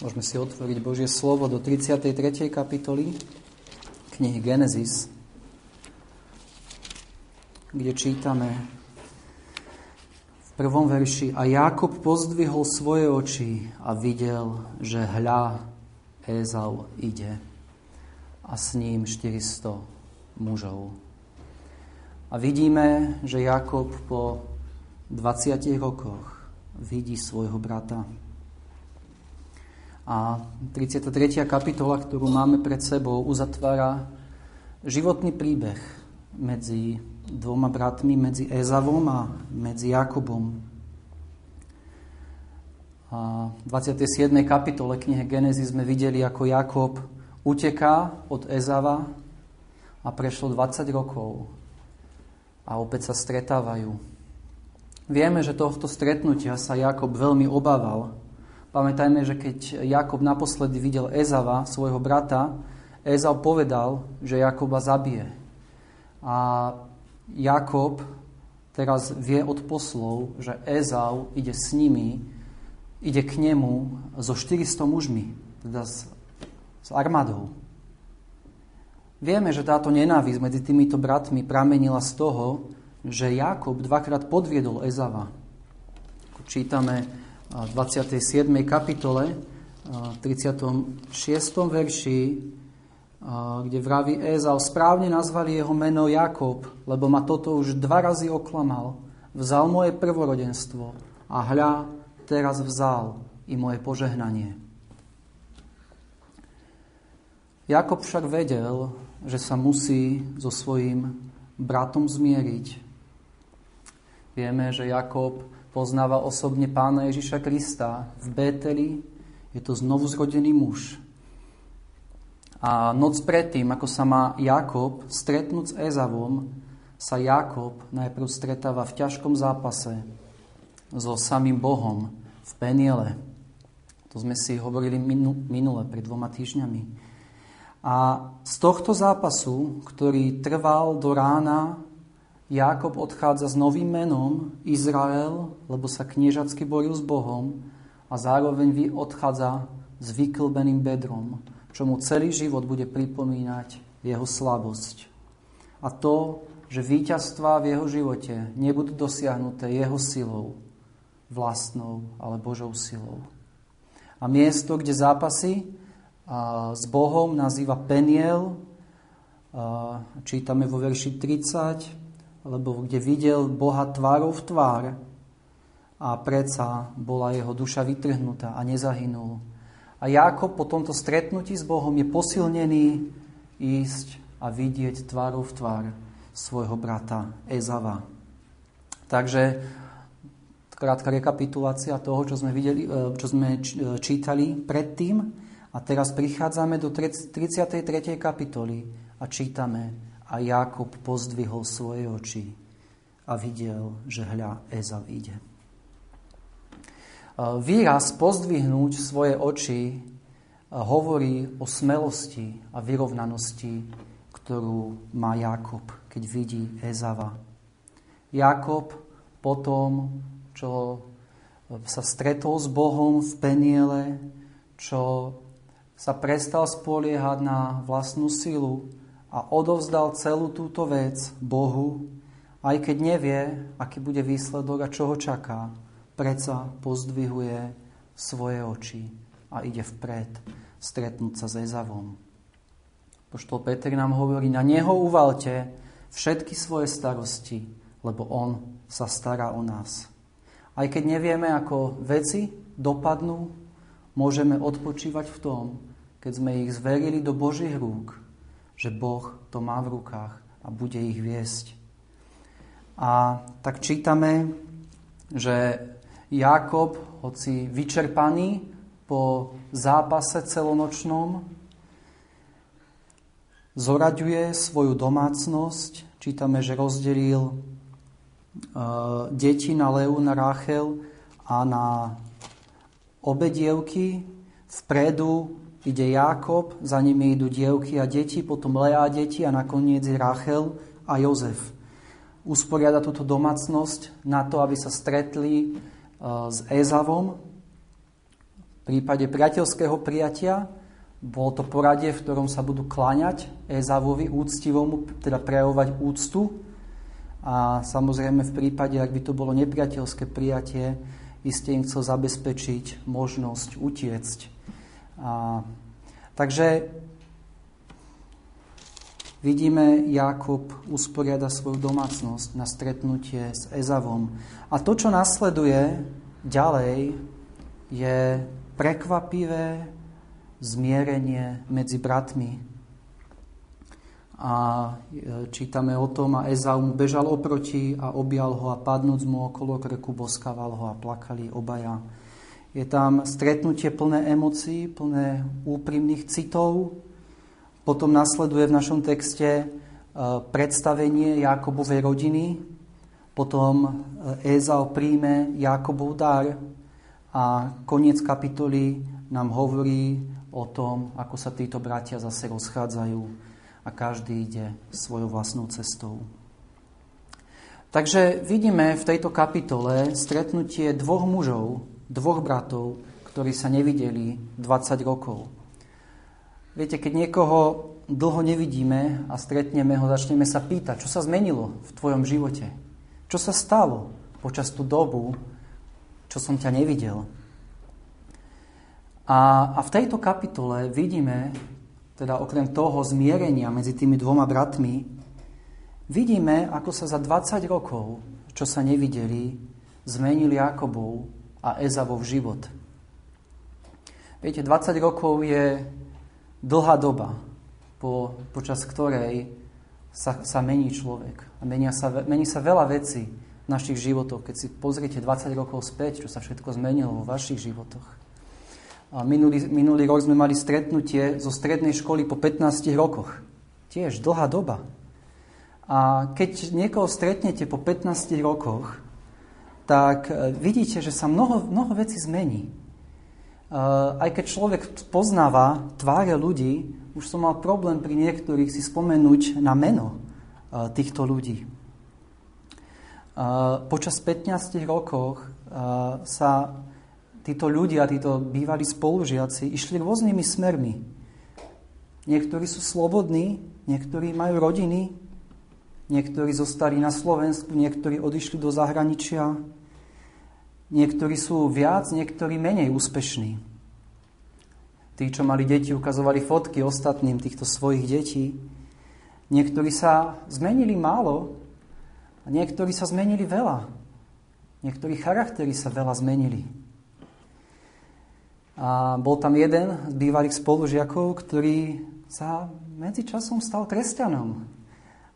Môžeme si otvoriť Božie slovo do 33. kapitoly knihy Genesis, kde čítame v prvom verši A Jakob pozdvihol svoje oči a videl, že hľa Ézau ide a s ním 400 mužov. A vidíme, že Jakob po 20 rokoch vidí svojho brata. A 33. kapitola, ktorú máme pred sebou, uzatvára životný príbeh medzi dvoma bratmi, medzi Ezavom a medzi Jakobom. A v 27. kapitole knihe Genesis sme videli, ako Jakob uteká od Ezava a prešlo 20 rokov a opäť sa stretávajú. Vieme, že tohto stretnutia sa Jakob veľmi obával, Pamätajme, že keď Jakob naposledy videl Ezava, svojho brata, Ezav povedal, že Jakoba zabije. A Jakob teraz vie od poslov, že Ezav ide s nimi, ide k nemu so 400 mužmi, teda s, s armádou. Vieme, že táto nenávisť medzi týmito bratmi pramenila z toho, že Jakob dvakrát podviedol Ezava. Čítame 27. kapitole, 36. verši, kde vraví Ézau, správne nazvali jeho meno Jakob, lebo ma toto už dva razy oklamal. Vzal moje prvorodenstvo a hľa, teraz vzal i moje požehnanie. Jakob však vedel, že sa musí so svojím bratom zmieriť. Vieme, že Jakob poznáva osobne pána Ježiša Krista v Bételi. Je to znovu zrodený muž. A noc predtým, ako sa má Jakob stretnúť s Ezavom, sa Jakob najprv stretáva v ťažkom zápase so samým Bohom v Peniele. To sme si hovorili minule, pred dvoma týždňami. A z tohto zápasu, ktorý trval do rána Jákob odchádza s novým menom Izrael, lebo sa kniežacky boril s Bohom a zároveň odchádza s vyklbeným bedrom, čo mu celý život bude pripomínať jeho slabosť. A to, že víťazstvá v jeho živote nebudú dosiahnuté jeho silou, vlastnou, ale Božou silou. A miesto, kde zápasy s Bohom nazýva Peniel, čítame vo verši 30, lebo kde videl Boha tvárov v tvár a predsa bola jeho duša vytrhnutá a nezahynul. A Jákob po tomto stretnutí s Bohom je posilnený ísť a vidieť tvárov v tvár svojho brata Ezava. Takže krátka rekapitulácia toho, čo sme, videli, e, čo sme čítali predtým. A teraz prichádzame do 33. kapitoly a čítame a Jakob pozdvihol svoje oči a videl, že hľa Ezav ide. Výraz pozdvihnúť svoje oči hovorí o smelosti a vyrovnanosti, ktorú má Jakob, keď vidí Ezava. Jakob potom, čo sa stretol s Bohom v Peniele, čo sa prestal spoliehať na vlastnú silu, a odovzdal celú túto vec Bohu, aj keď nevie, aký bude výsledok a čo ho čaká, predsa pozdvihuje svoje oči a ide vpred stretnúť sa s Ezavom. Poštol Peter nám hovorí, na neho uvalte všetky svoje starosti, lebo on sa stará o nás. Aj keď nevieme, ako veci dopadnú, môžeme odpočívať v tom, keď sme ich zverili do Božích rúk že Boh to má v rukách a bude ich viesť. A tak čítame, že Jakob, hoci vyčerpaný po zápase celonočnom, zoraďuje svoju domácnosť. Čítame, že rozdelil uh, deti na Leu, na Ráchel a na obe dievky. Vpredu Ide Jákob, za nimi idú dievky a deti, potom Lea a deti a nakoniec Rachel a Jozef. Usporiada túto domácnosť na to, aby sa stretli e, s Ezavom. V prípade priateľského prijatia bolo to poradie, v ktorom sa budú kláňať Ezavovi úctivomu, teda prejavovať úctu. A samozrejme v prípade, ak by to bolo nepriateľské prijatie, iste im chcel zabezpečiť možnosť utiecť. A, takže vidíme, Jakob usporiada svoju domácnosť na stretnutie s Ezavom. A to, čo nasleduje ďalej, je prekvapivé zmierenie medzi bratmi. A e, čítame o tom, a Ezau mu bežal oproti a objal ho a padnúc mu okolo krku boskával ho a plakali obaja. Je tam stretnutie plné emócií, plné úprimných citov. Potom nasleduje v našom texte e, predstavenie Jakobovej rodiny. Potom e, príjme Jakobov dar a koniec kapitoly nám hovorí o tom, ako sa títo bratia zase rozchádzajú a každý ide svojou vlastnou cestou. Takže vidíme v tejto kapitole stretnutie dvoch mužov, dvoch bratov, ktorí sa nevideli 20 rokov. Viete, keď niekoho dlho nevidíme a stretneme ho, začneme sa pýtať, čo sa zmenilo v tvojom živote? Čo sa stalo počas tú dobu, čo som ťa nevidel. A, a v tejto kapitole vidíme, teda okrem toho zmierenia medzi tými dvoma bratmi, vidíme, ako sa za 20 rokov, čo sa nevideli, zmenili Jakobov a Ezavov život. Viete, 20 rokov je dlhá doba, po, počas ktorej sa, sa mení človek. A menia sa, mení sa veľa vecí našich životoch. Keď si pozriete 20 rokov späť, čo sa všetko zmenilo vo vašich životoch. A minulý, minulý rok sme mali stretnutie zo strednej školy po 15 rokoch. Tiež dlhá doba. A keď niekoho stretnete po 15 rokoch, tak e, vidíte, že sa mnoho, mnoho vecí zmení. E, aj keď človek poznáva tváre ľudí, už som mal problém pri niektorých si spomenúť na meno e, týchto ľudí počas 15 rokoch sa títo ľudia, títo bývalí spolužiaci išli rôznymi smermi. Niektorí sú slobodní, niektorí majú rodiny, niektorí zostali na Slovensku, niektorí odišli do zahraničia, niektorí sú viac, niektorí menej úspešní. Tí, čo mali deti, ukazovali fotky ostatným týchto svojich detí. Niektorí sa zmenili málo, a niektorí sa zmenili veľa. Niektorí charaktery sa veľa zmenili. A bol tam jeden z bývalých spolužiakov, ktorý sa medzi časom stal kresťanom.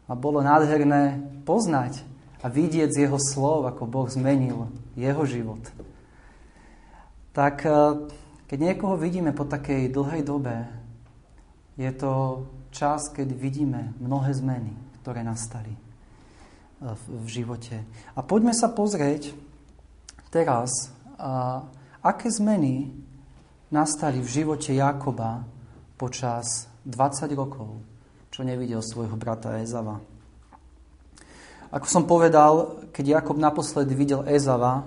A bolo nádherné poznať a vidieť z jeho slov, ako Boh zmenil jeho život. Tak e, keď niekoho vidíme po takej dlhej dobe, je to čas, keď vidíme mnohé zmeny, ktoré nastali v živote. A poďme sa pozrieť teraz, aké zmeny nastali v živote Jakoba počas 20 rokov, čo nevidel svojho brata Ezava. Ako som povedal, keď Jakob naposledy videl Ezava,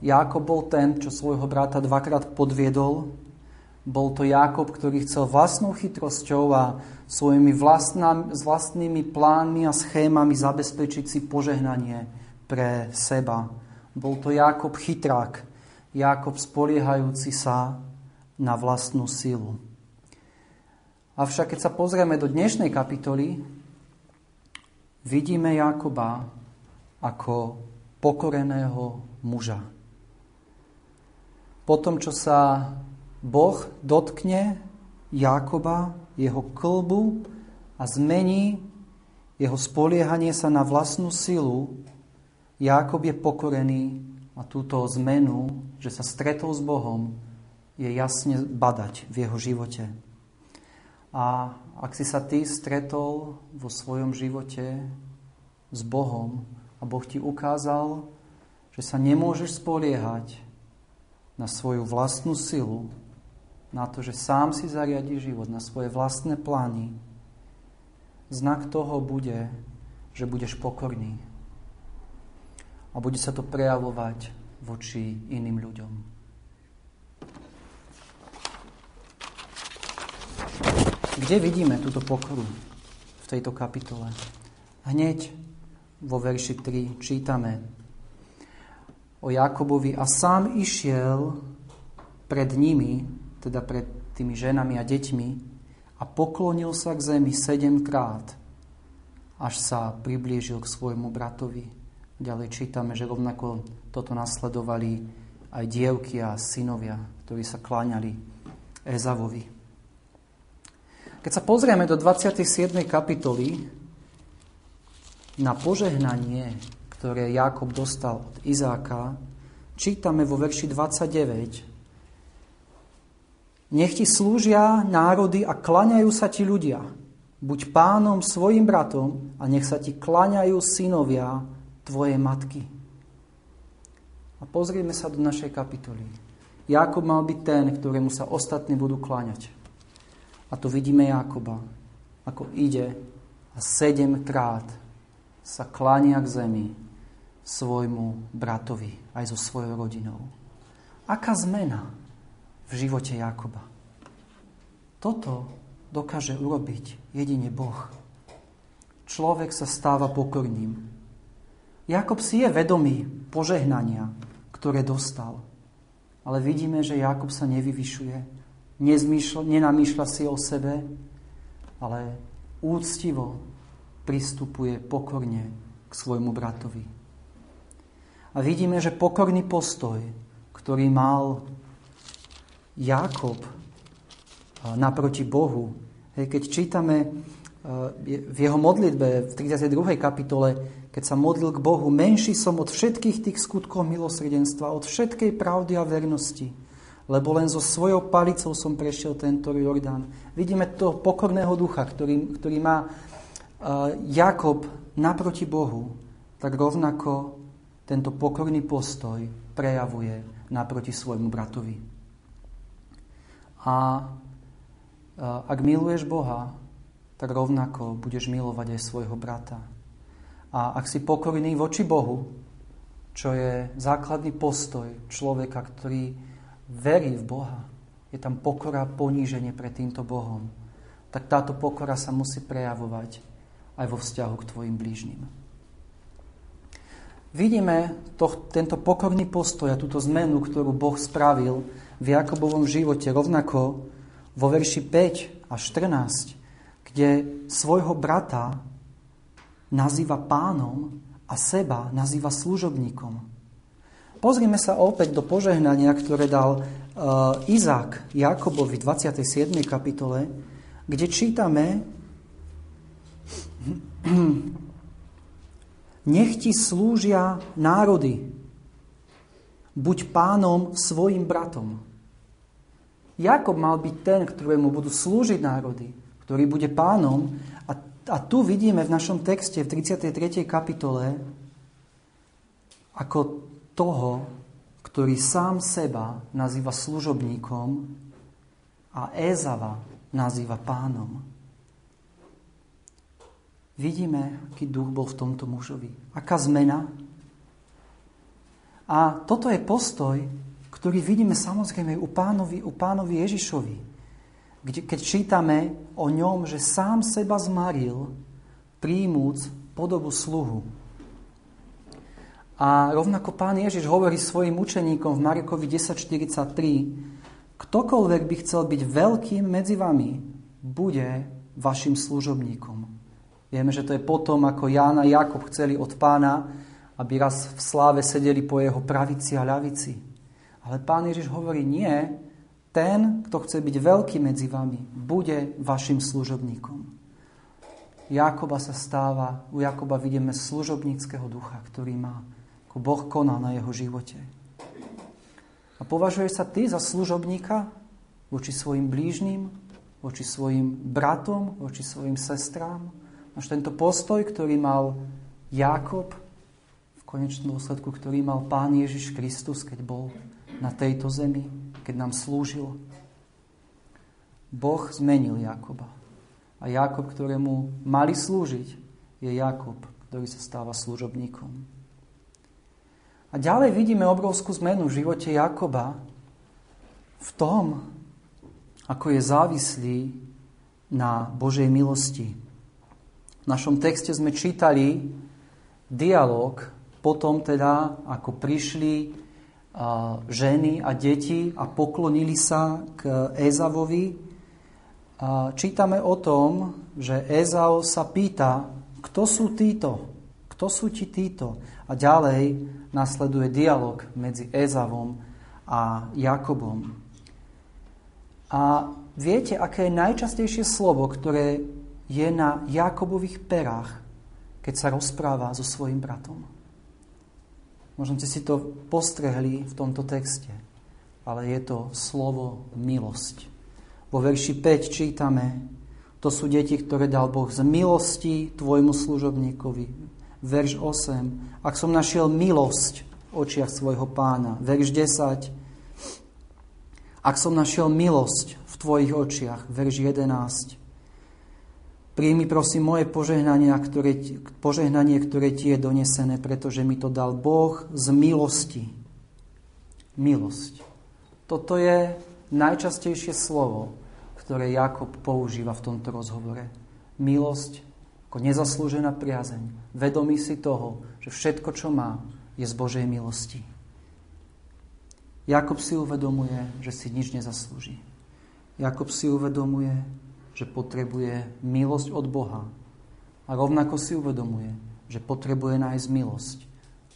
Jakob bol ten, čo svojho brata dvakrát podviedol bol to Jakob, ktorý chcel vlastnou chytrosťou a svojimi vlastná, s vlastnými plánmi a schémami zabezpečiť si požehnanie pre seba. Bol to Jakob chytrák, Jakob spoliehajúci sa na vlastnú silu. Avšak keď sa pozrieme do dnešnej kapitoly, vidíme Jakoba ako pokoreného muža. Po tom, čo sa Boh dotkne Jákoba, jeho klbu a zmení jeho spoliehanie sa na vlastnú silu, Jákob je pokorený a túto zmenu, že sa stretol s Bohom, je jasne badať v jeho živote. A ak si sa ty stretol vo svojom živote s Bohom a Boh ti ukázal, že sa nemôžeš spoliehať na svoju vlastnú silu, na to, že sám si zariadi život, na svoje vlastné plány, znak toho bude, že budeš pokorný. A bude sa to prejavovať voči iným ľuďom. Kde vidíme túto pokoru v tejto kapitole? Hneď vo verši 3 čítame o Jakobovi a sám išiel pred nimi, teda pred tými ženami a deťmi a poklonil sa k zemi sedemkrát, až sa priblížil k svojmu bratovi. Ďalej čítame, že rovnako toto nasledovali aj dievky a synovia, ktorí sa kláňali Ezavovi. Keď sa pozrieme do 27. kapitoly na požehnanie, ktoré Jakob dostal od Izáka, čítame vo verši 29, nech ti slúžia národy a klaňajú sa ti ľudia. Buď pánom svojim bratom a nech sa ti klaňajú synovia tvoje matky. A pozrieme sa do našej kapitoly. Jakob mal byť ten, ktorému sa ostatní budú kláňať. A tu vidíme Jakoba, ako ide a sedemkrát sa kláňa k zemi svojmu bratovi, aj so svojou rodinou. Aká zmena? v živote Jakoba. Toto dokáže urobiť jedine Boh. Človek sa stáva pokorným. Jakob si je vedomý požehnania, ktoré dostal. Ale vidíme, že Jakob sa nevyvyšuje, nenamýšľa si o sebe, ale úctivo pristupuje pokorne k svojmu bratovi. A vidíme, že pokorný postoj, ktorý mal Jákob naproti Bohu. Keď čítame v jeho modlitbe v 32. kapitole, keď sa modlil k Bohu, menší som od všetkých tých skutkov milosrdenstva, od všetkej pravdy a vernosti, lebo len so svojou palicou som prešiel tento Jordán. Vidíme toho pokorného ducha, ktorý, ktorý má Jakob naproti Bohu, tak rovnako tento pokorný postoj prejavuje naproti svojmu bratovi. A ak miluješ Boha, tak rovnako budeš milovať aj svojho brata. A ak si pokorný voči Bohu, čo je základný postoj človeka, ktorý verí v Boha, je tam pokora poníženie pred týmto Bohom, tak táto pokora sa musí prejavovať aj vo vzťahu k tvojim blížnym. Vidíme to, tento pokorný postoj a túto zmenu, ktorú Boh spravil v Jakobovom živote, rovnako vo verši 5 a 14, kde svojho brata nazýva pánom a seba nazýva služobníkom. Pozrime sa opäť do požehnania, ktoré dal uh, Izák Jakobovi v 27. kapitole, kde čítame Nech ti slúžia národy, buď pánom svojim bratom. Jakob mal byť ten, ktorému budú slúžiť národy, ktorý bude pánom. A, a tu vidíme v našom texte v 33. kapitole ako toho, ktorý sám seba nazýva služobníkom a Ézava nazýva pánom. Vidíme, aký duch bol v tomto mužovi. Aká zmena? A toto je postoj, ktorý vidíme samozrejme u pánovi, u pánovi Ježišovi. Keď čítame o ňom, že sám seba zmaril, príjmúc podobu sluhu. A rovnako pán Ježiš hovorí svojim učeníkom v Markovi 10.43 Ktokoľvek by chcel byť veľkým medzi vami, bude vašim služobníkom. Vieme, že to je potom, ako Ján a Jakob chceli od pána, aby raz v sláve sedeli po jeho pravici a ľavici. Ale pán Ježiš hovorí, nie, ten, kto chce byť veľký medzi vami, bude vašim služobníkom. Jakoba sa stáva, u Jakoba vidíme služobníckého ducha, ktorý má, ako Boh koná na jeho živote. A považuješ sa ty za služobníka voči svojim blížnym, voči svojim bratom, voči svojim sestrám? Máš tento postoj, ktorý mal Jakob, v konečnom dôsledku, ktorý mal Pán Ježiš Kristus, keď bol na tejto zemi, keď nám slúžil. Boh zmenil Jakoba. A Jakob, ktorému mali slúžiť, je Jakob, ktorý sa stáva služobníkom. A ďalej vidíme obrovskú zmenu v živote Jakoba v tom, ako je závislý na Božej milosti. V našom texte sme čítali dialog potom teda, ako prišli ženy a deti a poklonili sa k Ezavovi. Čítame o tom, že Ezau sa pýta, kto sú títo? Kto sú ti títo? A ďalej nasleduje dialog medzi Ezavom a Jakobom. A viete, aké je najčastejšie slovo, ktoré je na Jakobových perách, keď sa rozpráva so svojim bratom? Možno ste si to postrehli v tomto texte, ale je to slovo milosť. Vo verši 5 čítame, to sú deti, ktoré dal Boh z milosti tvojmu služobníkovi verš 8. Ak som našiel milosť v očiach svojho pána. Verš 10. Ak som našiel milosť v tvojich očiach. Verš 11. Príjmi prosím moje požehnanie, ktoré, požehnanie, ktoré ti je donesené, pretože mi to dal Boh z milosti. Milosť. Toto je najčastejšie slovo, ktoré Jakob používa v tomto rozhovore. Milosť ako nezaslúžená priazeň. Vedomí si toho, že všetko, čo má, je z Božej milosti. Jakob si uvedomuje, že si nič nezaslúži. Jakob si uvedomuje, že potrebuje milosť od Boha. A rovnako si uvedomuje, že potrebuje nájsť milosť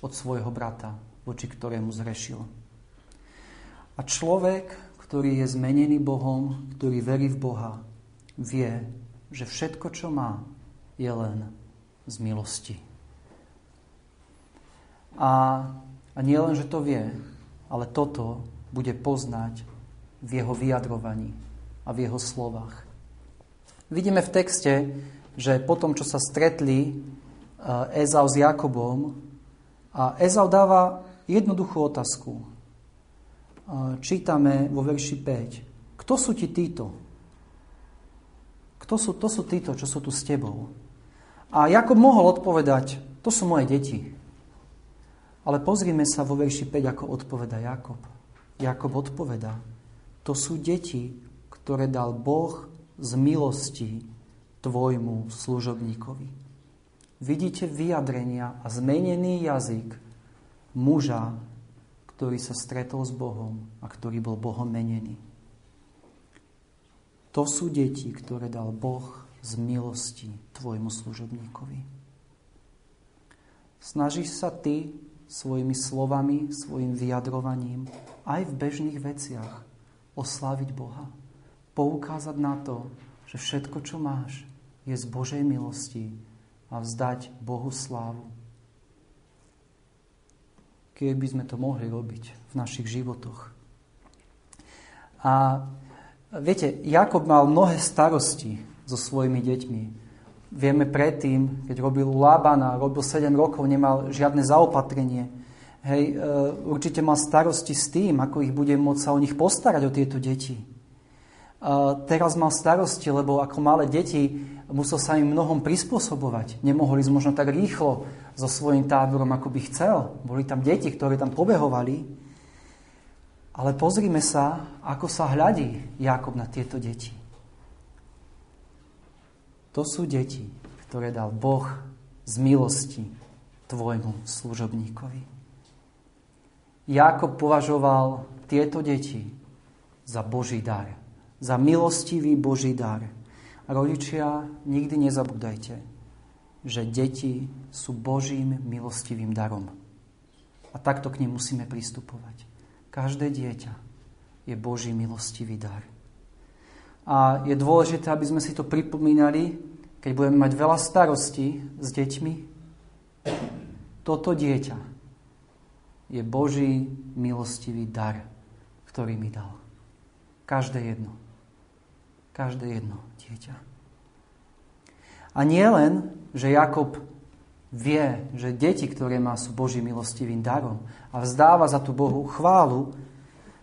od svojho brata, voči ktorému zrešil. A človek, ktorý je zmenený Bohom, ktorý verí v Boha, vie, že všetko, čo má, je len z milosti. A, a nie len, že to vie, ale toto bude poznať v jeho vyjadrovaní a v jeho slovách. Vidíme v texte, že potom, čo sa stretli Ezau s Jakobom, a Ezau dáva jednoduchú otázku. Eh, čítame vo verši 5. Kto sú ti títo? Kto sú, to sú títo, čo sú tu s tebou? A Jakob mohol odpovedať, to sú moje deti. Ale pozrime sa vo verši 5, ako odpoveda Jakob. Jakob odpoveda, to sú deti, ktoré dal Boh z milosti tvojmu služobníkovi. Vidíte vyjadrenia a zmenený jazyk muža, ktorý sa stretol s Bohom a ktorý bol Bohom menený. To sú deti, ktoré dal Boh z milosti tvojmu služobníkovi. Snažíš sa ty svojimi slovami, svojim vyjadrovaním aj v bežných veciach osláviť Boha. Poukázať na to, že všetko, čo máš, je z Božej milosti a vzdať Bohu slávu. Keď by sme to mohli robiť v našich životoch. A viete, Jakob mal mnohé starosti so svojimi deťmi. Vieme predtým, keď robil u Lábana, robil 7 rokov, nemal žiadne zaopatrenie. Hej, e, určite mal starosti s tým, ako ich bude môcť sa o nich postarať, o tieto deti. E, teraz mal starosti, lebo ako malé deti musel sa im mnohom prispôsobovať. Nemohol ísť možno tak rýchlo so svojím táborom, ako by chcel. Boli tam deti, ktoré tam pobehovali. Ale pozrime sa, ako sa hľadí Jakob na tieto deti. To sú deti, ktoré dal Boh z milosti tvojmu služobníkovi. Jakob považoval tieto deti za Boží dar, za milostivý Boží dar. Rodičia, nikdy nezabúdajte, že deti sú Božím milostivým darom. A takto k nim musíme pristupovať. Každé dieťa je Boží milostivý dar. A je dôležité, aby sme si to pripomínali, keď budeme mať veľa starostí s deťmi. Toto dieťa je Boží milostivý dar, ktorý mi dal. Každé jedno. Každé jedno dieťa. A nie len, že Jakob vie, že deti, ktoré má, sú Boží milostivým darom a vzdáva za tú Bohu chválu,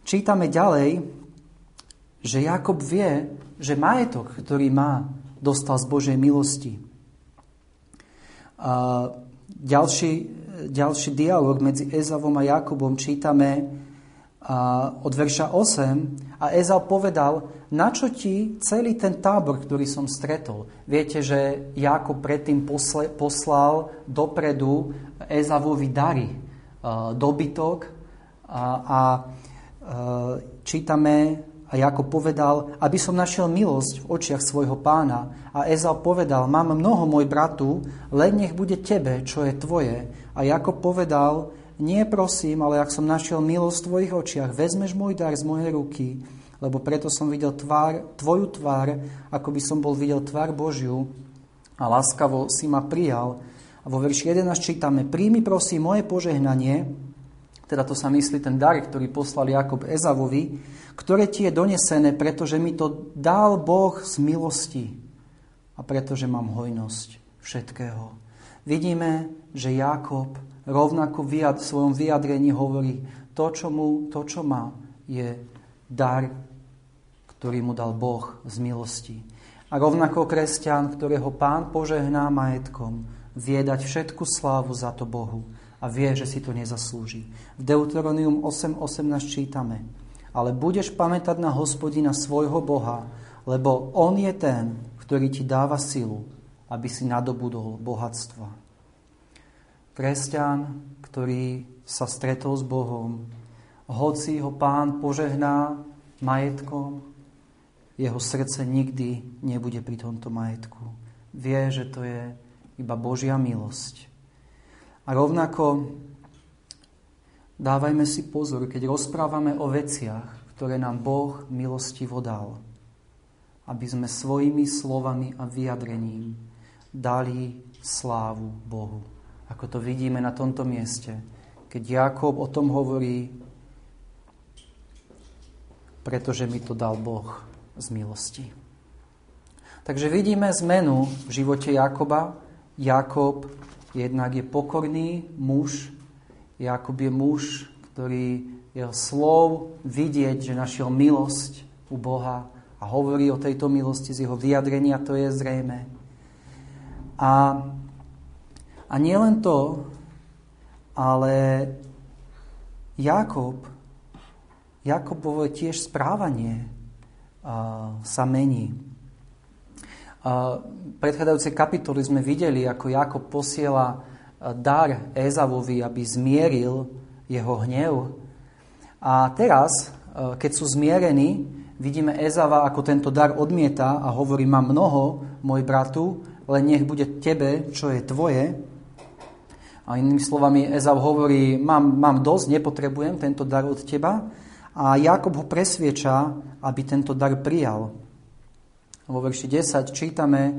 čítame ďalej, že Jakob vie, že majetok, ktorý má, dostal z Božej milosti. A ďalší, ďalší dialog medzi Ezavom a Jakobom čítame od verša 8 a Ezau povedal, na ti celý ten tábor, ktorý som stretol. Viete, že Jakob predtým poslal dopredu Ezavovi dary, dobytok a, a čítame a Jakob povedal, aby som našiel milosť v očiach svojho pána. A Ezau povedal, mám mnoho môj bratu, len nech bude tebe, čo je tvoje. A Jakob povedal, nie prosím, ale ak som našiel milosť v tvojich očiach, vezmeš môj dar z mojej ruky, lebo preto som videl tvár, tvoju tvár, ako by som bol videl tvár Božiu a láskavo si ma prijal. A vo verši 11 čítame, príjmi prosím moje požehnanie, teda to sa myslí ten dar, ktorý poslal Jakob Ezavovi, ktoré ti je donesené, pretože mi to dal Boh z milosti a pretože mám hojnosť všetkého. Vidíme, že Jakob rovnako v svojom vyjadrení hovorí, to, čo, mu, to, čo má, je dar, ktorý mu dal Boh z milosti. A rovnako kresťan, ktorého pán požehná majetkom, vie dať všetku slávu za to Bohu a vie, že si to nezaslúži. V Deuteronium 8.18 čítame, ale budeš pamätať na hospodina svojho Boha, lebo On je ten, ktorý ti dáva silu, aby si nadobudol bohatstva. Kresťan, ktorý sa stretol s Bohom, hoci ho pán požehná majetkom, jeho srdce nikdy nebude pri tomto majetku. Vie, že to je iba Božia milosť. A rovnako dávajme si pozor, keď rozprávame o veciach, ktoré nám Boh milostivo dal, aby sme svojimi slovami a vyjadrením dali slávu Bohu. Ako to vidíme na tomto mieste, keď Jakob o tom hovorí, pretože mi to dal Boh z milosti. Takže vidíme zmenu v živote Jakoba. Jakob Jednak je pokorný muž, Jakub je muž, ktorý jeho slov vidieť, že našiel milosť u Boha a hovorí o tejto milosti z jeho vyjadrenia, to je zrejme. A, a nie len to, ale Jakob, Jakobovo tiež správanie uh, sa mení predchádzajúcej kapitoly sme videli, ako Jakob posiela e, dar Ézavovi, aby zmieril jeho hnev. A teraz, e, keď sú zmierení, vidíme Ézava, ako tento dar odmieta a hovorí, mám mnoho, môj bratu, len nech bude tebe, čo je tvoje. A inými slovami, Ezav hovorí, mám, mám dosť, nepotrebujem tento dar od teba. A Jakob ho presvieča, aby tento dar prijal. Vo verši 10 čítame,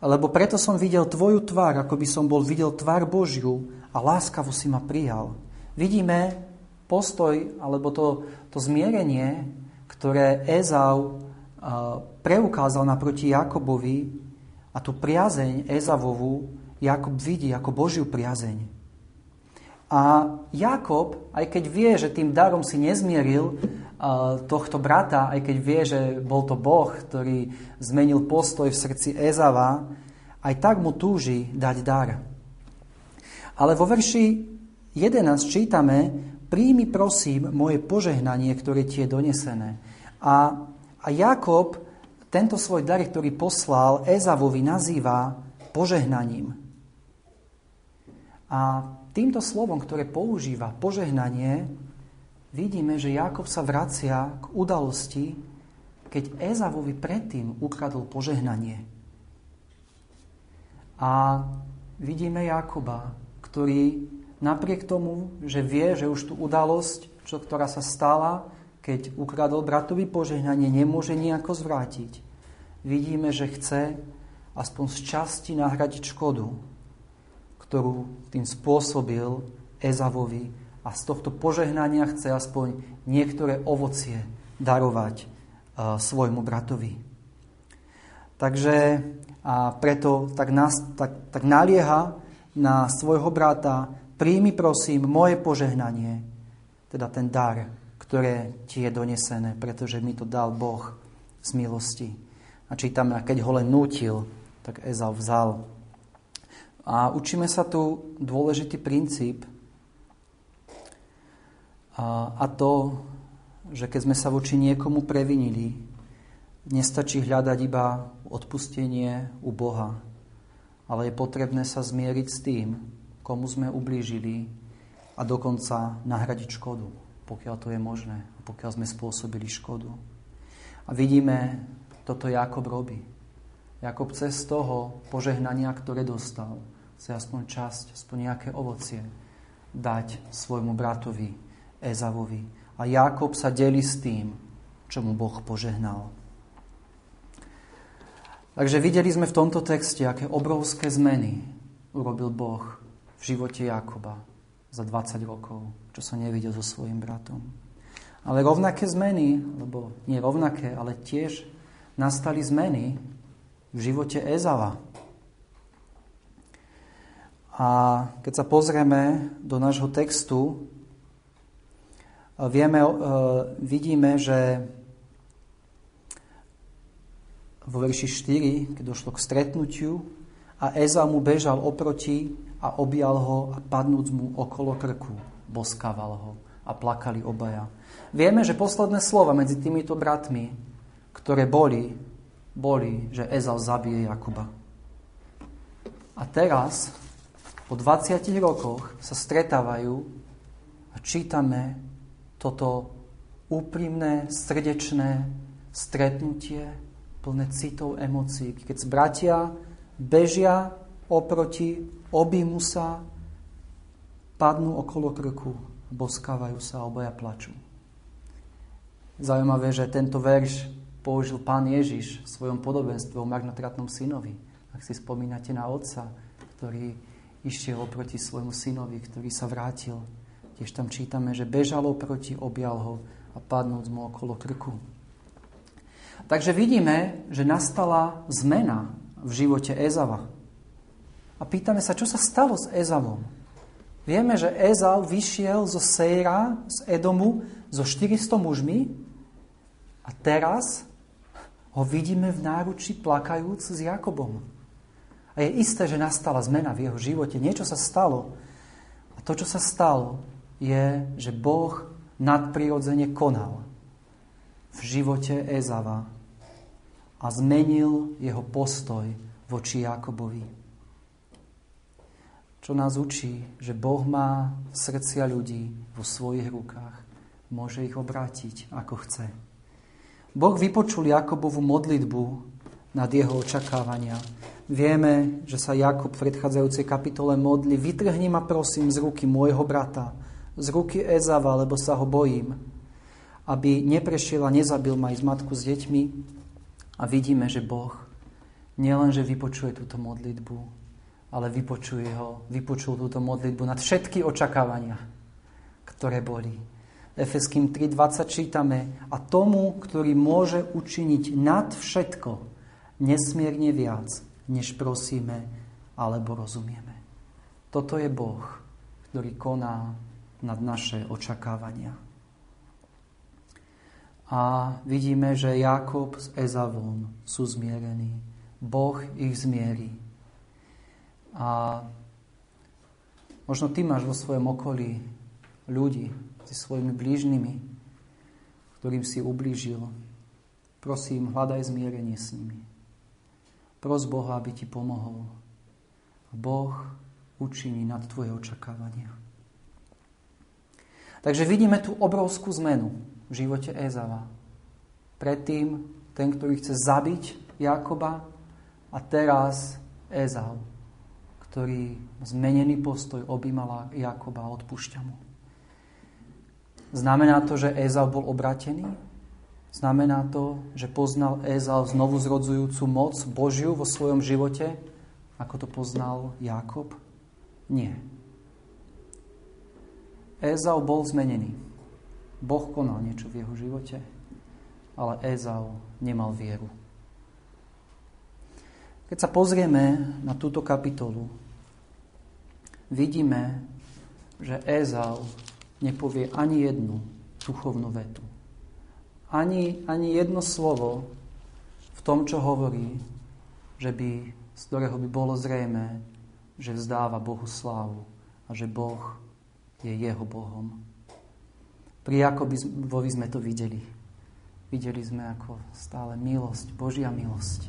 lebo preto som videl tvoju tvár, ako by som bol videl tvár Božiu a láskavo si ma prijal. Vidíme postoj, alebo to, to zmierenie, ktoré Ezau preukázal naproti Jakobovi a tú priazeň Ezavovu Jakob vidí ako Božiu priazeň. A Jakob, aj keď vie, že tým darom si nezmieril tohto brata, aj keď vie, že bol to Boh, ktorý zmenil postoj v srdci Ezava, aj tak mu túži dať dar. Ale vo verši 11 čítame, príjmi prosím moje požehnanie, ktoré ti je donesené. A, a Jakob tento svoj dar, ktorý poslal Ezavovi, nazýva požehnaním. A týmto slovom, ktoré používa požehnanie, vidíme, že Jakob sa vracia k udalosti, keď Ezavovi predtým ukradol požehnanie. A vidíme Jakoba, ktorý napriek tomu, že vie, že už tú udalosť, čo, ktorá sa stala, keď ukradol bratovi požehnanie, nemôže nejako zvrátiť. Vidíme, že chce aspoň z časti nahradiť škodu, ktorú tým spôsobil Ezavovi a z tohto požehnania chce aspoň niektoré ovocie darovať uh, svojmu bratovi. Takže a preto tak, nás, tak, tak nalieha na svojho brata, príjmi prosím moje požehnanie, teda ten dar, ktoré ti je donesené, pretože mi to dal Boh z milosti. A čítame, keď ho len nútil, tak Ezau vzal. A učíme sa tu dôležitý princíp, A, a to, že keď sme sa voči niekomu previnili, nestačí hľadať iba odpustenie u Boha, ale je potrebné sa zmieriť s tým, komu sme ublížili a dokonca nahradiť škodu, pokiaľ to je možné, pokiaľ sme spôsobili škodu. A vidíme, toto Jakob robí. Jakob cez toho požehnania, ktoré dostal, chce aspoň časť, aspoň nejaké ovocie dať svojmu bratovi Ezavovi. A Jakob sa delí s tým, čo mu Boh požehnal. Takže videli sme v tomto texte, aké obrovské zmeny urobil Boh v živote Jakoba za 20 rokov, čo sa nevidel so svojim bratom. Ale rovnaké zmeny, lebo nie rovnaké, ale tiež nastali zmeny v živote Ezava. A keď sa pozrieme do nášho textu, vieme, e, vidíme, že vo verši 4, keď došlo k stretnutiu a Eza mu bežal oproti a objal ho a padnúc mu okolo krku, boskával ho a plakali obaja. Vieme, že posledné slova medzi týmito bratmi, ktoré boli, boli, že Ezau zabije Jakuba. A teraz po 20 rokoch sa stretávajú a čítame toto úprimné, srdečné stretnutie plné citov, emócií. Keď bratia bežia oproti, objímu sa, padnú okolo krku, boskávajú sa a obaja plačú. Zaujímavé, že tento verš použil pán Ježiš v svojom podobenstve o marnotratnom synovi. Ak si spomínate na otca, ktorý išiel oproti svojmu synovi, ktorý sa vrátil. Tiež tam čítame, že bežal oproti, objal ho a padnúc mu okolo krku. Takže vidíme, že nastala zmena v živote Ezava. A pýtame sa, čo sa stalo s Ezavom. Vieme, že Ezav vyšiel zo Sejra, z Edomu, so 400 mužmi a teraz ho vidíme v náruči plakajúc s Jakobom. A je isté, že nastala zmena v jeho živote. Niečo sa stalo. A to, čo sa stalo, je, že Boh nadprirodzene konal v živote Ezava a zmenil jeho postoj voči Jakobovi. Čo nás učí, že Boh má srdcia ľudí vo svojich rukách. Môže ich obrátiť, ako chce. Boh vypočul Jakobovu modlitbu nad jeho očakávania Vieme, že sa Jakub v predchádzajúcej kapitole modli, vytrhni ma prosím z ruky môjho brata, z ruky Ezava, lebo sa ho bojím, aby neprešiel a nezabil ma aj z matku s deťmi. A vidíme, že Boh nielenže vypočuje túto modlitbu, ale vypočuje ho, vypočul túto modlitbu nad všetky očakávania, ktoré boli. Efeským 3.20 čítame a tomu, ktorý môže učiniť nad všetko, nesmierne viac, než prosíme alebo rozumieme. Toto je Boh, ktorý koná nad naše očakávania. A vidíme, že Jakob s Ezavom sú zmierení. Boh ich zmierí. A možno ty máš vo svojom okolí ľudí, si svojimi blížnymi, ktorým si ublížil. Prosím, hľadaj zmierenie s nimi. Pros Boha, aby ti pomohol. Boh učiní nad tvoje očakávania. Takže vidíme tu obrovskú zmenu v živote Ezava. Predtým ten, ktorý chce zabiť Jakoba a teraz Ezav, ktorý zmenený postoj objímala Jakoba a odpúšťa mu. Znamená to, že Ezav bol obratený? Znamená to, že poznal Ézau znovu zrodzujúcu moc Božiu vo svojom živote, ako to poznal Jakob? Nie. Ézau bol zmenený. Boh konal niečo v jeho živote, ale Ézau nemal vieru. Keď sa pozrieme na túto kapitolu, vidíme, že Ézau nepovie ani jednu duchovnú vetu ani, ani jedno slovo v tom, čo hovorí, že by, z ktorého by bolo zrejme, že vzdáva Bohu slávu a že Boh je jeho Bohom. Pri Jakobovi sme to videli. Videli sme ako stále milosť, Božia milosť.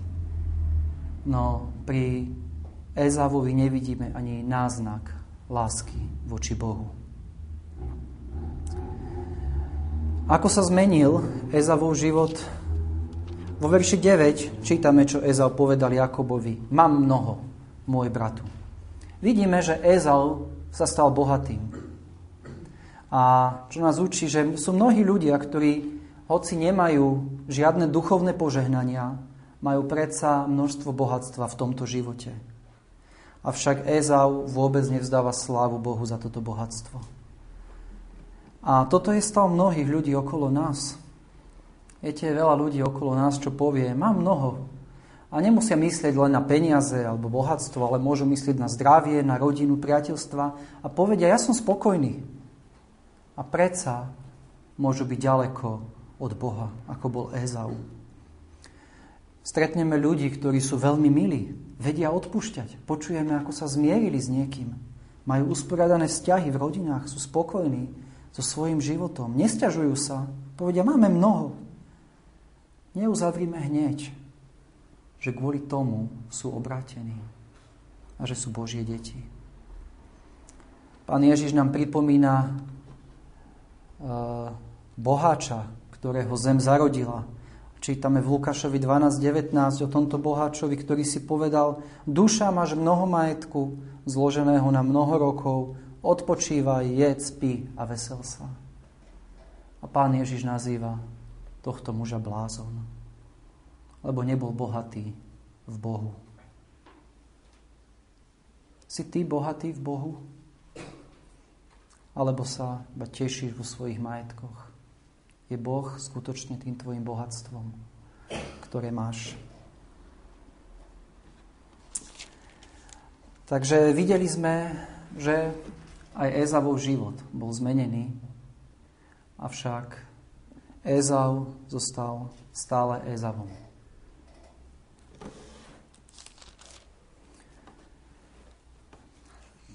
No pri Ezavovi nevidíme ani náznak lásky voči Bohu. Ako sa zmenil Ezavov život? Vo verši 9 čítame, čo Ezav povedal Jakobovi. Mám mnoho, môj bratu. Vidíme, že Ezav sa stal bohatým. A čo nás učí, že sú mnohí ľudia, ktorí, hoci nemajú žiadne duchovné požehnania, majú predsa množstvo bohatstva v tomto živote. Avšak Ezau vôbec nevzdáva slávu Bohu za toto bohatstvo. A toto je stav mnohých ľudí okolo nás. Viete, veľa ľudí okolo nás, čo povie, mám mnoho. A nemusia myslieť len na peniaze alebo bohatstvo, ale môžu myslieť na zdravie, na rodinu, priateľstva a povedia, ja som spokojný. A predsa môžu byť ďaleko od Boha, ako bol Ezau. Stretneme ľudí, ktorí sú veľmi milí, vedia odpúšťať. Počujeme, ako sa zmierili s niekým. Majú usporiadané vzťahy v rodinách, sú spokojní, so svojím životom. Nesťažujú sa. Povedia, máme mnoho. Neuzavrime hneď, že kvôli tomu sú obrátení a že sú Božie deti. Pán Ježiš nám pripomína uh, boháča, ktorého zem zarodila. Čítame v Lukášovi 12.19 o tomto boháčovi, ktorý si povedal, duša máš mnoho majetku, zloženého na mnoho rokov, odpočívaj, jedz, spí a vesel sa. A pán Ježiš nazýva tohto muža blázon, lebo nebol bohatý v Bohu. Si ty bohatý v Bohu? Alebo sa iba tešíš vo svojich majetkoch? Je Boh skutočne tým tvojim bohatstvom, ktoré máš? Takže videli sme, že aj Ezavov život bol zmenený, avšak Ezav zostal stále Ezavom.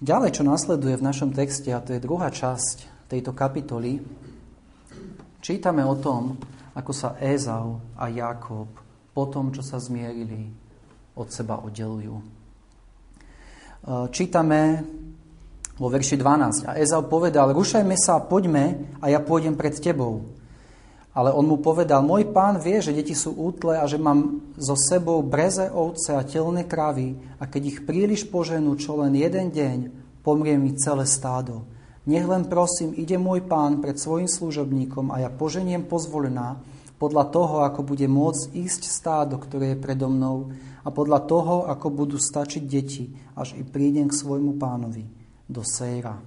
Ďalej, čo nasleduje v našom texte, a to je druhá časť tejto kapitoly, čítame o tom, ako sa Ezau a Jakob po tom, čo sa zmierili, od seba oddelujú. Čítame vo verši 12. A Ezau povedal, rušajme sa, poďme a ja pôjdem pred tebou. Ale on mu povedal, môj pán vie, že deti sú útle a že mám so sebou breze ovce a telné kravy a keď ich príliš poženú čo len jeden deň, pomrie mi celé stádo. Nech len prosím, ide môj pán pred svojim služobníkom a ja poženiem pozvolená podľa toho, ako bude môcť ísť stádo, ktoré je predo mnou a podľa toho, ako budú stačiť deti, až i prídem k svojmu pánovi do Sejra.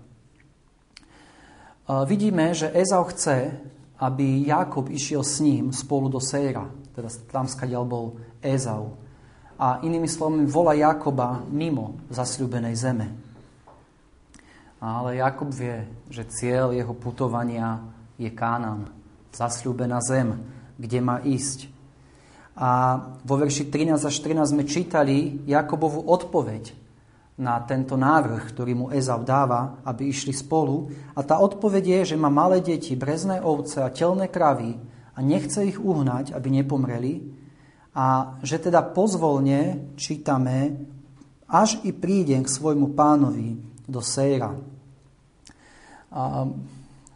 Vidíme, že Ezau chce, aby Jakob išiel s ním spolu do Sejra, teda tam skadiaľ bol Ezau. A inými slovami volá Jakoba mimo zasľúbenej zeme. Ale Jakob vie, že cieľ jeho putovania je Kánan, zasľúbená zem, kde má ísť. A vo verši 13 až 14 sme čítali Jakobovú odpoveď na tento návrh, ktorý mu Ezau dáva, aby išli spolu. A tá odpoveď je, že má malé deti, brezné ovce a telné kravy a nechce ich uhnať, aby nepomreli. A že teda pozvolne čítame, až i prídem k svojmu pánovi do Sejra. A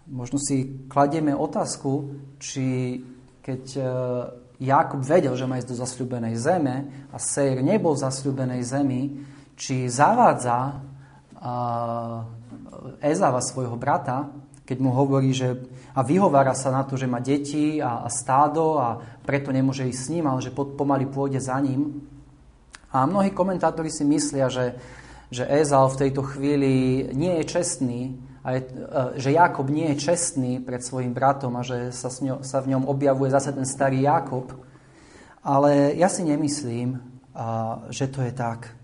možno si kladieme otázku, či keď e, Jakub vedel, že má ísť do zasľubenej zeme a Sejr nebol v zasľubenej zemi, či zavádza Ezava svojho brata, keď mu hovorí, že a vyhovára sa na to, že má deti a, a stádo a preto nemôže ísť s ním, ale že pomaly pôjde za ním. A mnohí komentátori si myslia, že, že Ezal v tejto chvíli nie je čestný, a je, že Jakob nie je čestný pred svojim bratom a že sa, ňo, sa v ňom objavuje zase ten starý Jakob. Ale ja si nemyslím, že to je tak.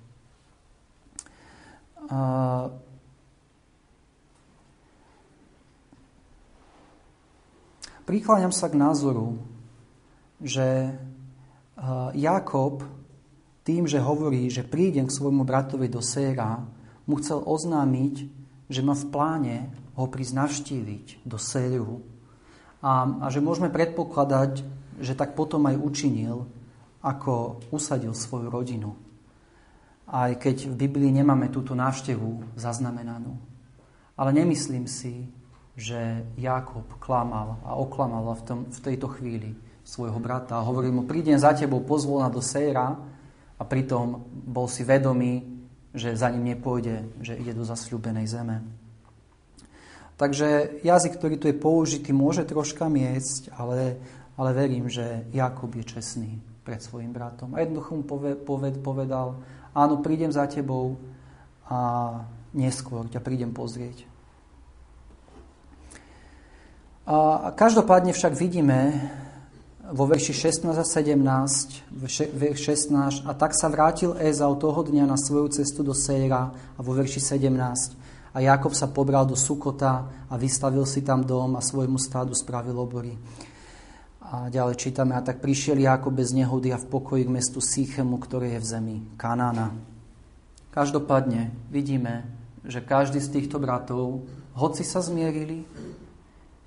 Prikláňam sa k názoru, že Jakob tým, že hovorí, že prídem k svojmu bratovi do Séra, mu chcel oznámiť, že má v pláne ho prísť navštíviť do Séru A, a že môžeme predpokladať, že tak potom aj učinil, ako usadil svoju rodinu. Aj keď v Biblii nemáme túto návštevu zaznamenanú. Ale nemyslím si, že Jakob klamal a oklamal v, tom, v tejto chvíli svojho brata a hovorí mu, prídem za tebou pozvolna do Sejra a pritom bol si vedomý, že za ním nepôjde, že ide do zasľúbenej zeme. Takže jazyk, ktorý tu je použitý, môže troška miecť, ale, ale verím, že Jakob je čestný pred svojim bratom. A jednoducho mu poved, povedal, áno, prídem za tebou a neskôr ťa prídem pozrieť. A každopádne však vidíme vo verši 16 a 17, verš 16, a tak sa vrátil Ezau toho dňa na svoju cestu do Sejra a vo verši 17. A Jakob sa pobral do Sukota a vystavil si tam dom a svojmu stádu spravil obory. A ďalej čítame, a tak prišiel Jakob bez nehody a v pokoji k mestu Sýchemu, ktoré je v zemi Kanána. Každopádne vidíme, že každý z týchto bratov, hoci sa zmierili,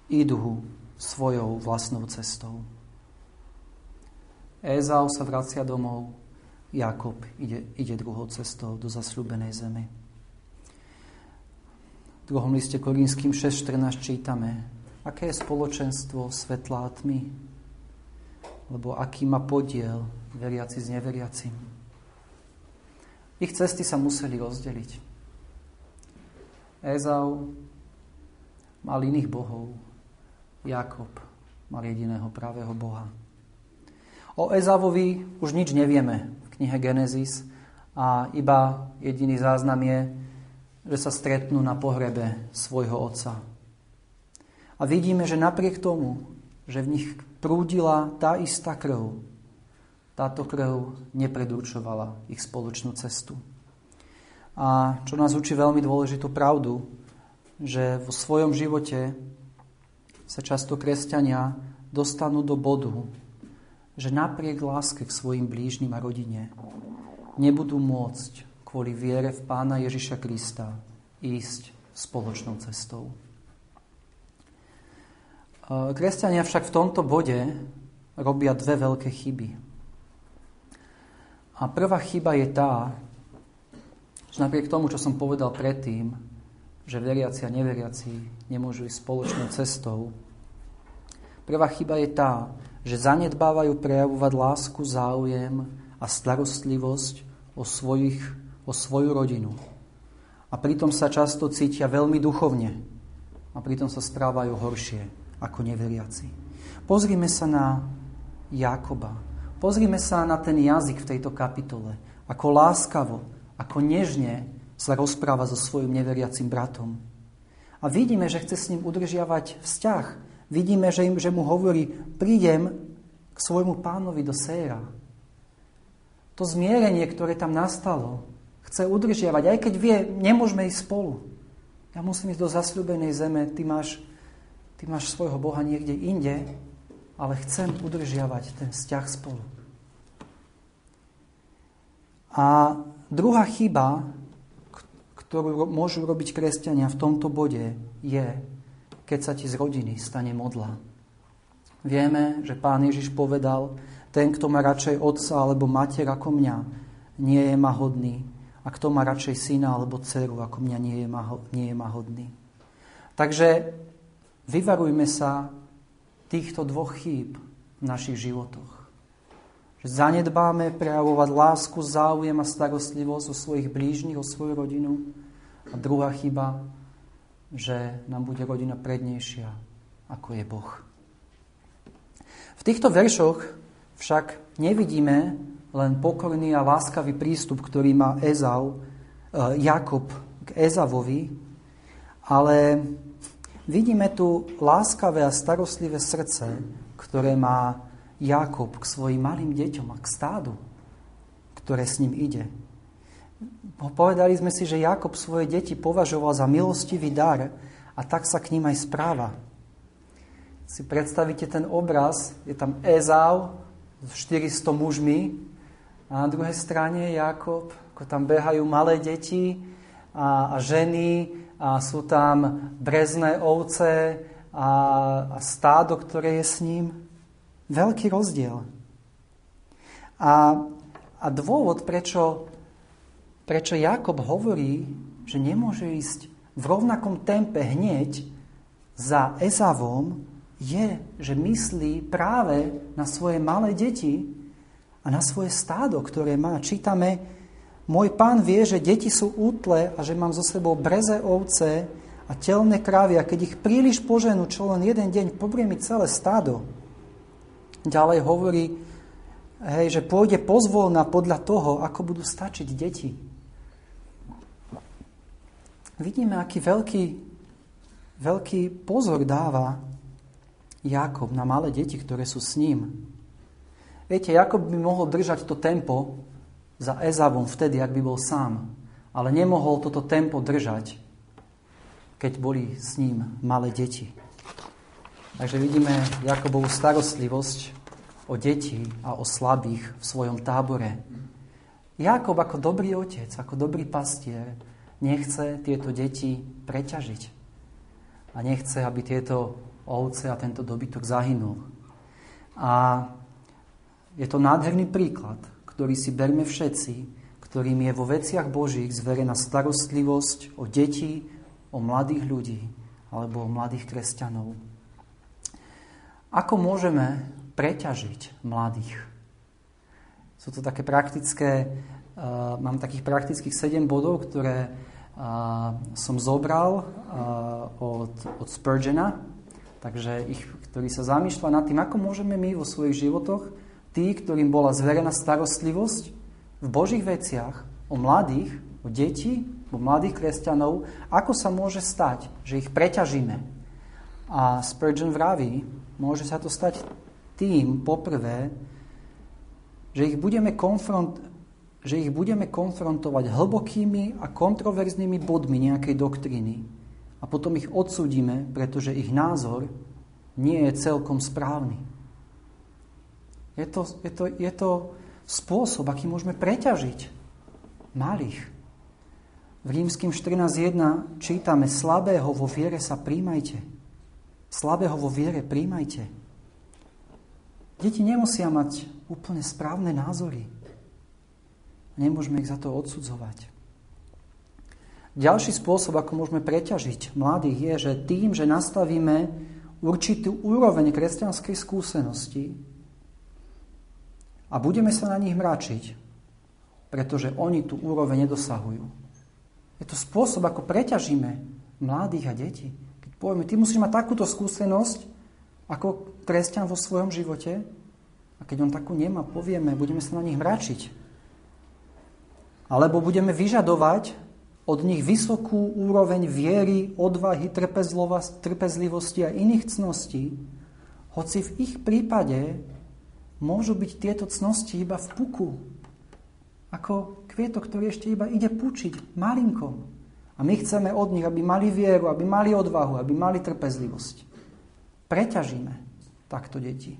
idú svojou vlastnou cestou. Ézau sa vracia domov, Jakob ide, ide druhou cestou do zasľúbenej zemi. V druhom liste Korínským 6.14 čítame, aké je spoločenstvo svetla a tmy, lebo aký má podiel veriaci s neveriacim. Ich cesty sa museli rozdeliť. Ézau mal iných bohov, Jakob mal jediného pravého Boha. O Ezavovi už nič nevieme v knihe Genesis a iba jediný záznam je, že sa stretnú na pohrebe svojho otca. A vidíme, že napriek tomu, že v nich prúdila tá istá krv, táto krv nepredurčovala ich spoločnú cestu. A čo nás učí veľmi dôležitú pravdu, že vo svojom živote sa často kresťania dostanú do bodu, že napriek láske k svojim blížnym a rodine nebudú môcť kvôli viere v Pána Ježiša Krista ísť spoločnou cestou. Kresťania však v tomto bode robia dve veľké chyby. A prvá chyba je tá, že napriek tomu, čo som povedal predtým, že veriaci a neveriaci nemôžu ísť spoločnou cestou. Prvá chyba je tá, že zanedbávajú prejavovať lásku, záujem a starostlivosť o, svojich, o svoju rodinu. A pritom sa často cítia veľmi duchovne a pritom sa správajú horšie ako neveriaci. Pozrime sa na Jakoba. Pozrime sa na ten jazyk v tejto kapitole. Ako láskavo, ako nežne sa rozpráva so svojim neveriacim bratom. A vidíme, že chce s ním udržiavať vzťah. Vidíme, že, im, že mu hovorí, prídem k svojmu pánovi do séra. To zmierenie, ktoré tam nastalo, chce udržiavať, aj keď vie, nemôžeme ísť spolu. Ja musím ísť do zasľúbenej zeme, ty máš, ty máš svojho Boha niekde inde, ale chcem udržiavať ten vzťah spolu. A druhá chyba, ktorú môžu robiť kresťania v tomto bode, je, keď sa ti z rodiny stane modla. Vieme, že pán Ježiš povedal, ten, kto má radšej otca alebo mater ako mňa, nie je ma hodný. A kto má radšej syna alebo dceru ako mňa, nie je ma, ma hodný. Takže vyvarujme sa týchto dvoch chýb v našich životoch. Že zanedbáme prejavovať lásku, záujem a starostlivosť o svojich blížnych, o svoju rodinu. A druhá chyba, že nám bude rodina prednejšia, ako je Boh. V týchto veršoch však nevidíme len pokorný a láskavý prístup, ktorý má Ezau, eh, Jakob k Ezavovi, ale vidíme tu láskavé a starostlivé srdce, ktoré má Jakob k svojim malým deťom a k stádu, ktoré s ním ide. Povedali sme si, že Jakob svoje deti považoval za milostivý dar a tak sa k ním aj správa. Si predstavíte ten obraz, je tam Ezau s 400 mužmi a na druhej strane Jakob, ako tam behajú malé deti a, a ženy a sú tam brezné ovce a, a stádo, ktoré je s ním. Veľký rozdiel. A, a dôvod, prečo, prečo Jakob hovorí, že nemôže ísť v rovnakom tempe hneď za Ezavom, je, že myslí práve na svoje malé deti a na svoje stádo, ktoré má. Čítame, môj pán vie, že deti sú útle a že mám so sebou breze ovce a telné krávy a keď ich príliš poženú, čo len jeden deň, pobrie mi celé stádo. Ďalej hovorí, hej, že pôjde pozvolna podľa toho, ako budú stačiť deti. Vidíme, aký veľký, veľký pozor dáva Jakob na malé deti, ktoré sú s ním. Viete, Jakob by mohol držať to tempo za Ezavom vtedy, ak by bol sám. Ale nemohol toto tempo držať, keď boli s ním malé deti. Takže vidíme Jakobovú starostlivosť o deti a o slabých v svojom tábore. Jakob ako dobrý otec, ako dobrý pastier nechce tieto deti preťažiť. A nechce, aby tieto ovce a tento dobytok zahynul. A je to nádherný príklad, ktorý si berme všetci, ktorým je vo veciach Božích zverená starostlivosť o deti, o mladých ľudí alebo o mladých kresťanov. Ako môžeme preťažiť mladých? Sú to také praktické, uh, mám takých praktických 7 bodov, ktoré uh, som zobral uh, od, od Spurgeona, Takže ich, ktorí sa zamýšľa nad tým, ako môžeme my vo svojich životoch, tí, ktorým bola zverená starostlivosť v Božích veciach, o mladých, o deti, o mladých kresťanov, ako sa môže stať, že ich preťažíme. A Spurgeon vraví, môže sa to stať tým, poprvé, že ich budeme, konfront, že ich budeme konfrontovať hlbokými a kontroverznými bodmi nejakej doktriny, a potom ich odsúdime, pretože ich názor nie je celkom správny. Je to, je to, je to spôsob, aký môžeme preťažiť malých. V rímským 14.1 čítame, slabého vo viere sa príjmajte. Slabého vo viere príjmajte. Deti nemusia mať úplne správne názory. Nemôžeme ich za to odsudzovať. Ďalší spôsob, ako môžeme preťažiť mladých, je, že tým, že nastavíme určitú úroveň kresťanskej skúsenosti a budeme sa na nich mračiť, pretože oni tú úroveň nedosahujú. Je to spôsob, ako preťažíme mladých a deti. Keď povieme, ty musíš mať takúto skúsenosť ako kresťan vo svojom živote a keď on takú nemá, povieme, budeme sa na nich mračiť. Alebo budeme vyžadovať, od nich vysokú úroveň viery, odvahy, trpezlivosti a iných cností, hoci v ich prípade môžu byť tieto cnosti iba v puku, ako kvietok, ktorý ešte iba ide pučiť malinkom. A my chceme od nich, aby mali vieru, aby mali odvahu, aby mali trpezlivosť. Preťažíme takto deti.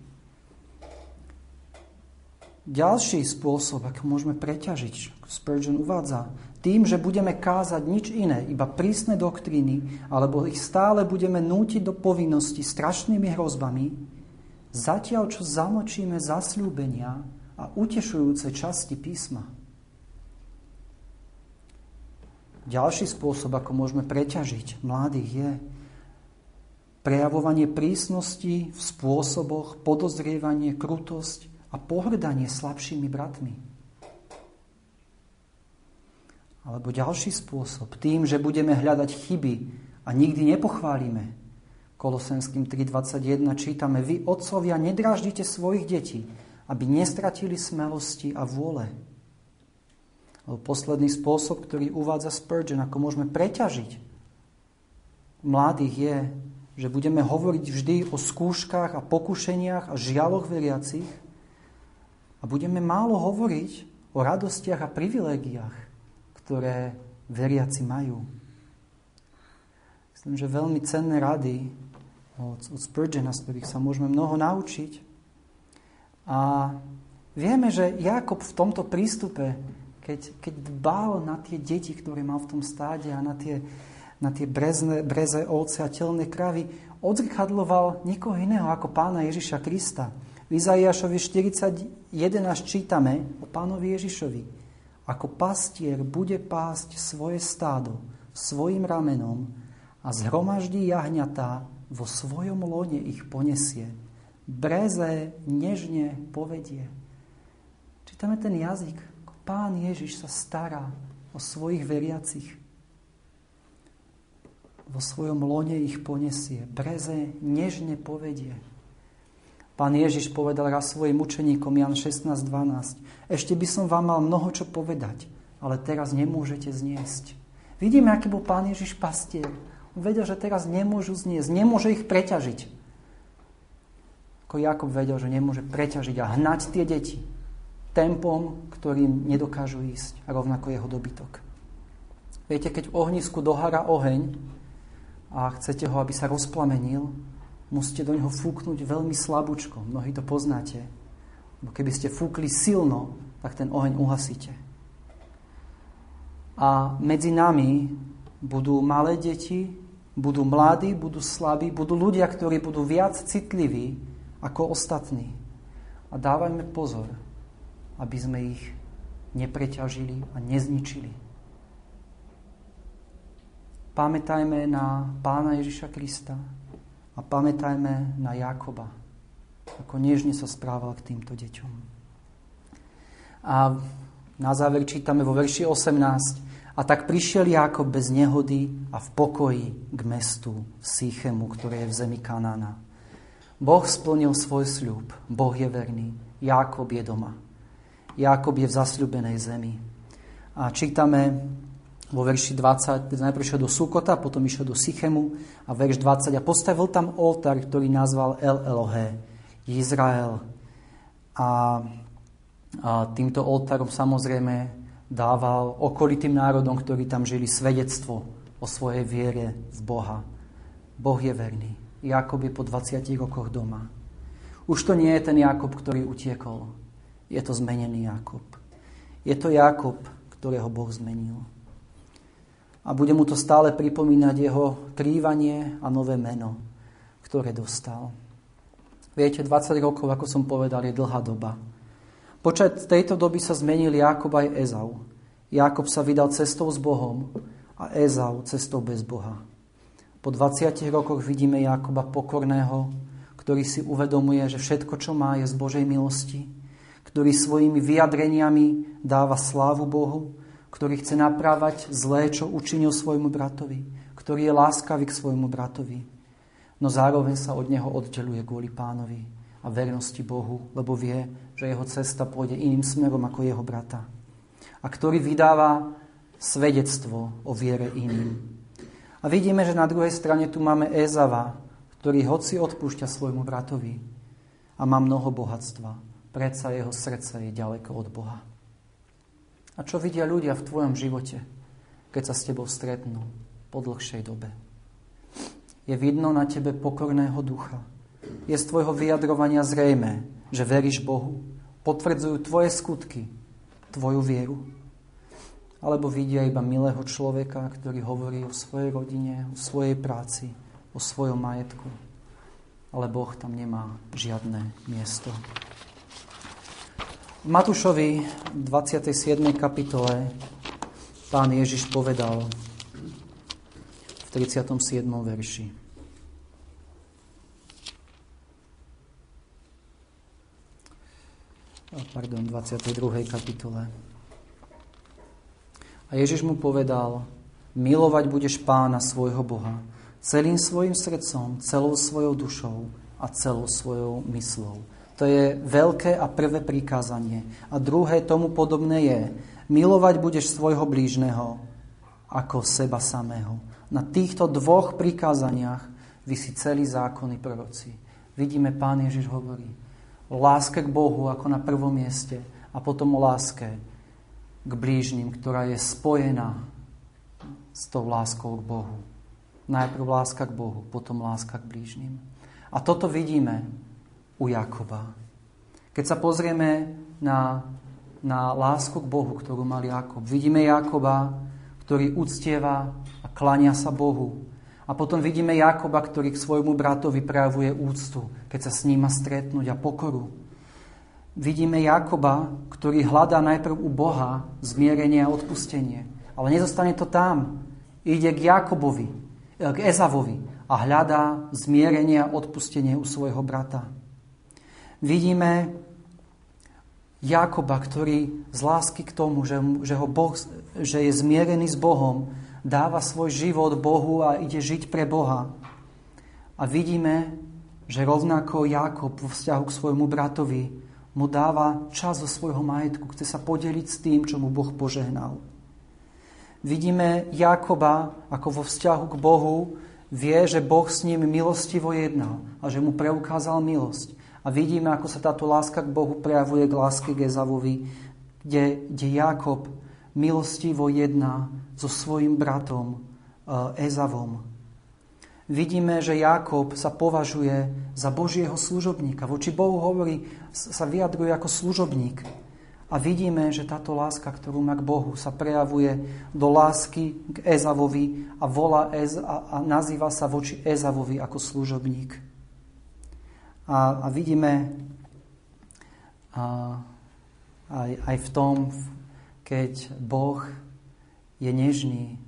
Ďalší spôsob, ako môžeme preťažiť, Spurgeon uvádza, tým, že budeme kázať nič iné, iba prísne doktríny, alebo ich stále budeme nútiť do povinnosti strašnými hrozbami, zatiaľ čo zamočíme zasľúbenia a utešujúce časti písma. Ďalší spôsob, ako môžeme preťažiť mladých, je prejavovanie prísnosti v spôsoboch, podozrievanie, krutosť a pohrdanie slabšími bratmi. Alebo ďalší spôsob, tým, že budeme hľadať chyby a nikdy nepochválime. Kolosenským 3.21 čítame, vy, otcovia, nedráždite svojich detí, aby nestratili smelosti a vôle. Posledný spôsob, ktorý uvádza Spurgeon, ako môžeme preťažiť mladých je, že budeme hovoriť vždy o skúškach a pokušeniach a žialoch veriacich a budeme málo hovoriť o radostiach a privilégiách ktoré veriaci majú. Myslím, že veľmi cenné rady od, od Spurgeona, z ktorých sa môžeme mnoho naučiť. A vieme, že Jakob v tomto prístupe, keď, keď dbal na tie deti, ktoré mal v tom stáde a na tie, na tie brezne, breze ovce a telné kravy, odzrkadloval nikoho iného ako pána Ježiša Krista. V Izaiášovi 41 až čítame o pánovi Ježišovi. Ako pastier bude pásť svoje stádo svojim ramenom a zhromaždí jahňatá, vo svojom lone ich ponesie. Breze nežne povedie. Čítame ten jazyk. Pán Ježiš sa stará o svojich veriacich. Vo svojom lone ich ponesie. Breze nežne povedie. Pán Ježiš povedal raz svojim učeníkom Jan 16.12. Ešte by som vám mal mnoho čo povedať, ale teraz nemôžete zniesť. Vidíme, aký bol Pán Ježiš pastier. Vedel, že teraz nemôžu zniesť, nemôže ich preťažiť. Ako Jakob vedel, že nemôže preťažiť a hnať tie deti tempom, ktorým nedokážu ísť, a rovnako jeho dobytok. Viete, keď v ohnisku dohára oheň a chcete ho, aby sa rozplamenil, musíte do neho fúknuť veľmi slabúčko. Mnohí to poznáte. Bo keby ste fúkli silno, tak ten oheň uhasíte. A medzi nami budú malé deti, budú mladí, budú slabí, budú ľudia, ktorí budú viac citliví ako ostatní. A dávajme pozor, aby sme ich nepreťažili a nezničili. Pamätajme na pána Ježiša Krista a pamätajme na Jakoba, ako nežne sa správal k týmto deťom. A na záver čítame vo verši 18. A tak prišiel Jakob bez nehody a v pokoji k mestu Sýchemu, ktoré je v zemi Kanána. Boh splnil svoj sľub, Boh je verný, Jakob je doma. Jakob je v zasľubenej zemi. A čítame vo verši 20, najprv išiel do Sukota, potom išiel do Sychemu a verš 20 a postavil tam oltár, ktorý nazval El Elohe, Izrael. A, a týmto oltárom samozrejme dával okolitým národom, ktorí tam žili, svedectvo o svojej viere v Boha. Boh je verný. Jakob je po 20 rokoch doma. Už to nie je ten Jakob, ktorý utiekol. Je to zmenený Jakob. Je to Jakob, ktorého Boh zmenil. A bude mu to stále pripomínať jeho krývanie a nové meno, ktoré dostal. Viete, 20 rokov, ako som povedal, je dlhá doba. Počas tejto doby sa zmenil Jakob aj Ezau. Jakob sa vydal cestou s Bohom a Ezau cestou bez Boha. Po 20 rokoch vidíme Jakoba pokorného, ktorý si uvedomuje, že všetko, čo má, je z Božej milosti ktorý svojimi vyjadreniami dáva slávu Bohu, ktorý chce naprávať zlé, čo učinil svojmu bratovi, ktorý je láskavý k svojmu bratovi, no zároveň sa od neho oddeluje kvôli pánovi a vernosti Bohu, lebo vie, že jeho cesta pôjde iným smerom ako jeho brata. A ktorý vydáva svedectvo o viere iným. A vidíme, že na druhej strane tu máme Ezava, ktorý hoci odpúšťa svojmu bratovi a má mnoho bohatstva predsa jeho srdce je ďaleko od Boha. A čo vidia ľudia v tvojom živote, keď sa s tebou stretnú po dlhšej dobe? Je vidno na tebe pokorného ducha. Je z tvojho vyjadrovania zrejme, že veríš Bohu. Potvrdzujú tvoje skutky, tvoju vieru. Alebo vidia iba milého človeka, ktorý hovorí o svojej rodine, o svojej práci, o svojom majetku. Ale Boh tam nemá žiadne miesto. V Matúšovi 27. kapitole pán Ježiš povedal v 37. verši. Pardon, 22. kapitole. A Ježiš mu povedal, milovať budeš pána svojho Boha celým svojim srdcom, celou svojou dušou a celou svojou myslou to je veľké a prvé prikázanie. A druhé tomu podobné je, milovať budeš svojho blížneho ako seba samého. Na týchto dvoch prikázaniach vysí celý zákon i proroci. Vidíme, pán Ježiš hovorí láske k Bohu ako na prvom mieste a potom o láske k blížnym, ktorá je spojená s tou láskou k Bohu. Najprv láska k Bohu, potom láska k blížnym. A toto vidíme u Jakoba. Keď sa pozrieme na, na lásku k Bohu, ktorú mal Jakob, vidíme Jakoba, ktorý uctieva a klania sa Bohu. A potom vidíme Jakoba, ktorý k svojmu bratovi prejavuje úctu, keď sa s ním má stretnúť a pokoru. Vidíme Jakoba, ktorý hľadá najprv u Boha zmierenie a odpustenie. Ale nezostane to tam. Ide k Jakobovi, k Ezavovi a hľadá zmierenie a odpustenie u svojho brata. Vidíme Jakoba, ktorý z lásky k tomu, že, že, ho boh, že je zmierený s Bohom, dáva svoj život Bohu a ide žiť pre Boha. A vidíme, že rovnako Jakob vo vzťahu k svojmu bratovi mu dáva čas zo svojho majetku, chce sa podeliť s tým, čo mu Boh požehnal. Vidíme Jakoba ako vo vzťahu k Bohu, vie, že Boh s ním milostivo jednal a že mu preukázal milosť. A vidíme, ako sa táto láska k Bohu prejavuje k láske k Ezavovi, kde, kde Jakob milostivo jedná so svojim bratom eh, Ezavom. Vidíme, že Jakob sa považuje za Božieho služobníka. Voči Bohu hovorí, sa vyjadruje ako služobník. A vidíme, že táto láska, ktorú má k Bohu, sa prejavuje do lásky k Ezavovi a, volá Ez, a, a nazýva sa voči Ezavovi ako služobník. A, a vidíme a, aj, aj v tom, keď Boh je nežný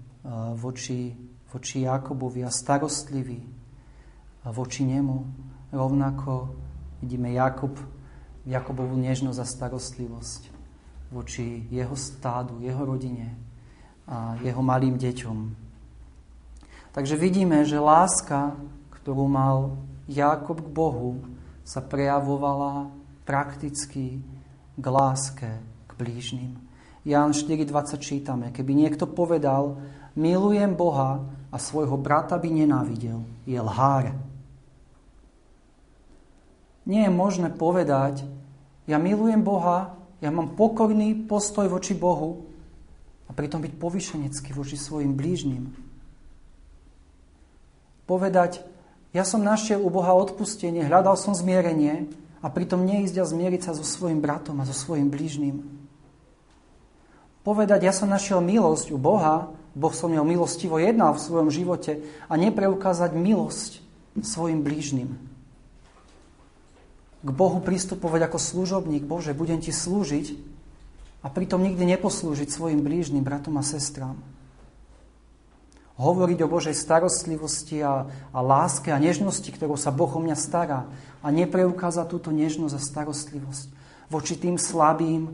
voči, voči Jakobovi a starostlivý voči nemu. Rovnako vidíme Jakob, Jakobovú nežnosť a starostlivosť voči jeho stádu, jeho rodine a jeho malým deťom. Takže vidíme, že láska, ktorú mal Jakob k Bohu, sa prejavovala prakticky k láske k blížnym. Ján 4.20 čítame, keby niekto povedal, milujem Boha a svojho brata by nenávidel, je lhár. Nie je možné povedať, ja milujem Boha, ja mám pokorný postoj voči Bohu a pritom byť povyšenecký voči svojim blížnym. Povedať, ja som našiel u Boha odpustenie, hľadal som zmierenie a pritom neísť a zmieriť sa so svojim bratom a so svojim blížnym. Povedať, ja som našiel milosť u Boha, Boh som mňou milostivo jednal v svojom živote a nepreukázať milosť svojim blížnym. K Bohu pristupovať ako služobník, Bože, budem Ti slúžiť a pritom nikdy neposlúžiť svojim blížnym bratom a sestrám hovoriť o Božej starostlivosti a, a láske a nežnosti, ktorou sa Boh o mňa stará a nepreukázať túto nežnosť a starostlivosť voči tým slabým,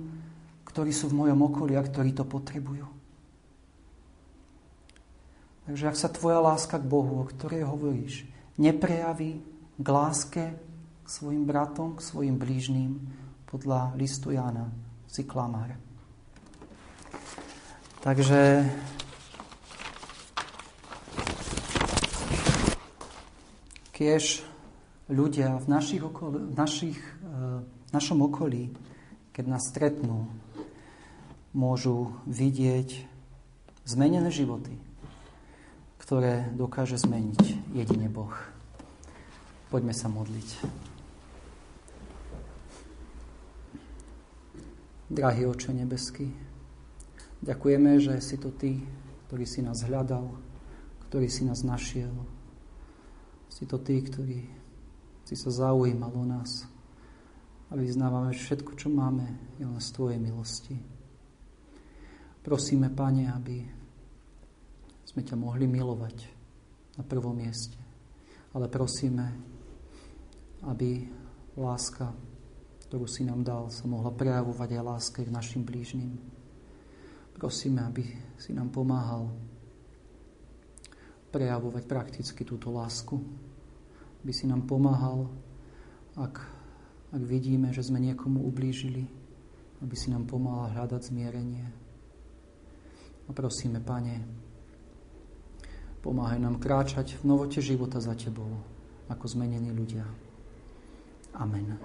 ktorí sú v mojom okolí a ktorí to potrebujú. Takže ak sa tvoja láska k Bohu, o ktorej hovoríš, neprejaví k láske k svojim bratom, k svojim blížným, podľa listu Jana, si klamár. Takže Kiež ľudia v, našich okol, v, našich, eh, v našom okolí, keď nás stretnú, môžu vidieť zmenené životy, ktoré dokáže zmeniť jedine Boh. Poďme sa modliť. Drahý Oče nebeský, ďakujeme, že si to Ty, ktorý si nás hľadal, ktorý si nás našiel, si to Ty, ktorý si sa zaujímal o nás. A vyznávame, že všetko, čo máme, je len z Tvojej milosti. Prosíme, Pane, aby sme ťa mohli milovať na prvom mieste. Ale prosíme, aby láska, ktorú si nám dal, sa mohla prejavovať aj láske k našim blížnym. Prosíme, aby si nám pomáhal prejavovať prakticky túto lásku by si nám pomáhal, ak, ak vidíme, že sme niekomu ublížili, aby si nám pomáhal hľadať zmierenie. A prosíme, Pane, pomáhaj nám kráčať v novote života za Tebou, ako zmenení ľudia. Amen.